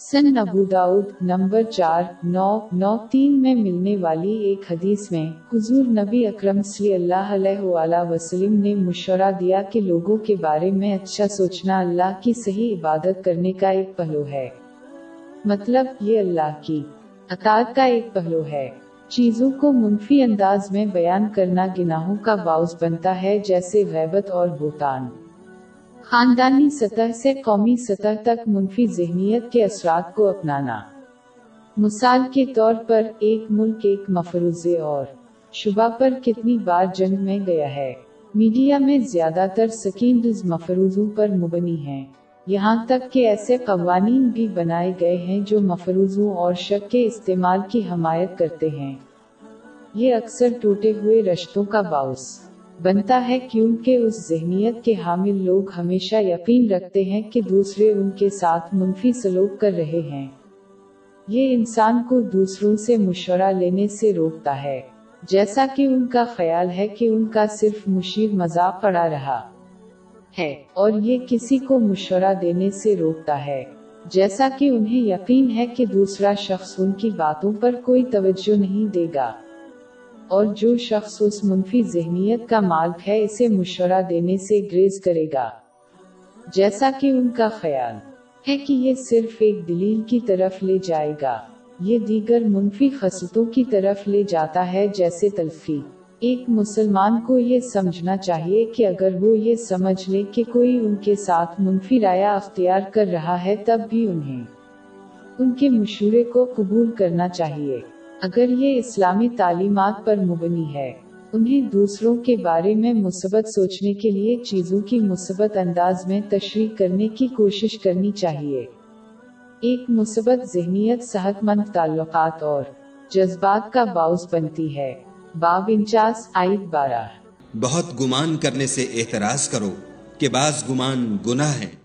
سن ابو داود نمبر چار، نو نو، تین میں ملنے والی ایک حدیث میں حضور نبی اکرم صلی اللہ علیہ وآلہ وسلم نے مشورہ دیا کہ لوگوں کے بارے میں اچھا سوچنا اللہ کی صحیح عبادت کرنے کا ایک پہلو ہے۔ مطلب یہ اللہ کی اطاعت کا ایک پہلو ہے۔ چیزوں کو منفی انداز میں بیان کرنا گناہوں کا باعث بنتا ہے، جیسے غیبت اور بوتان خاندانی سطح سے قومی سطح تک منفی ذہنیت کے اثرات کو اپنانا۔ مثال کے طور پر، ایک ملک، ایک مفروضے اور شبہ پر کتنی بار جنگ میں گیا ہے۔ میڈیا میں زیادہ تر سکینڈز مفروضوں پر مبنی ہیں۔ یہاں تک کہ ایسے قوانین بھی بنائے گئے ہیں جو مفروضوں اور شک کے استعمال کی حمایت کرتے ہیں۔ یہ اکثر ٹوٹے ہوئے رشتوں کا باعث۔ بنتا ہے کیونکہ اس ذہنیت کے حامل لوگ ہمیشہ یقین رکھتے ہیں کہ دوسرے ان کے ساتھ منفی سلوک کر رہے ہیں۔ یہ انسان کو دوسروں سے مشورہ لینے سے روکتا ہے۔ جیسا کہ ان کا خیال ہے کہ ان کا صرف مشیر مذاق پڑا رہا ہے اور یہ کسی کو مشورہ دینے سے روکتا ہے۔ جیسا کہ انہیں یقین ہے کہ دوسرا شخص ان کی باتوں پر کوئی توجہ نہیں دے گا۔ اور جو شخص اس منفی ذہنیت کا مالک ہے، اسے مشورہ دینے سے گریز کرے گا۔ جیسا کہ ان کا خیال ہے کہ یہ صرف ایک دلیل کی طرف لے جائے گا۔ یہ دیگر منفی خصلتوں کی طرف لے جاتا ہے، جیسے تلفی۔ ایک مسلمان کو یہ سمجھنا چاہیے کہ اگر وہ یہ سمجھ لے کہ کوئی ان کے ساتھ منفی رایا اختیار کر رہا ہے، تب بھی انہیں ان کے مشورے کو قبول کرنا چاہیے۔ اگر یہ اسلامی تعلیمات پر مبنی ہے، انہیں دوسروں کے بارے میں مثبت سوچنے کے لیے چیزوں کی مثبت انداز میں تشریح کرنے کی کوشش کرنی چاہیے۔ ایک مثبت ذہنیت صحت مند تعلقات اور جذبات کا باعث بنتی ہے۔ باب انچاس آئٹ بارہ۔ بہت گمان کرنے سے اعتراض کرو کہ بعض گمان گناہ ہے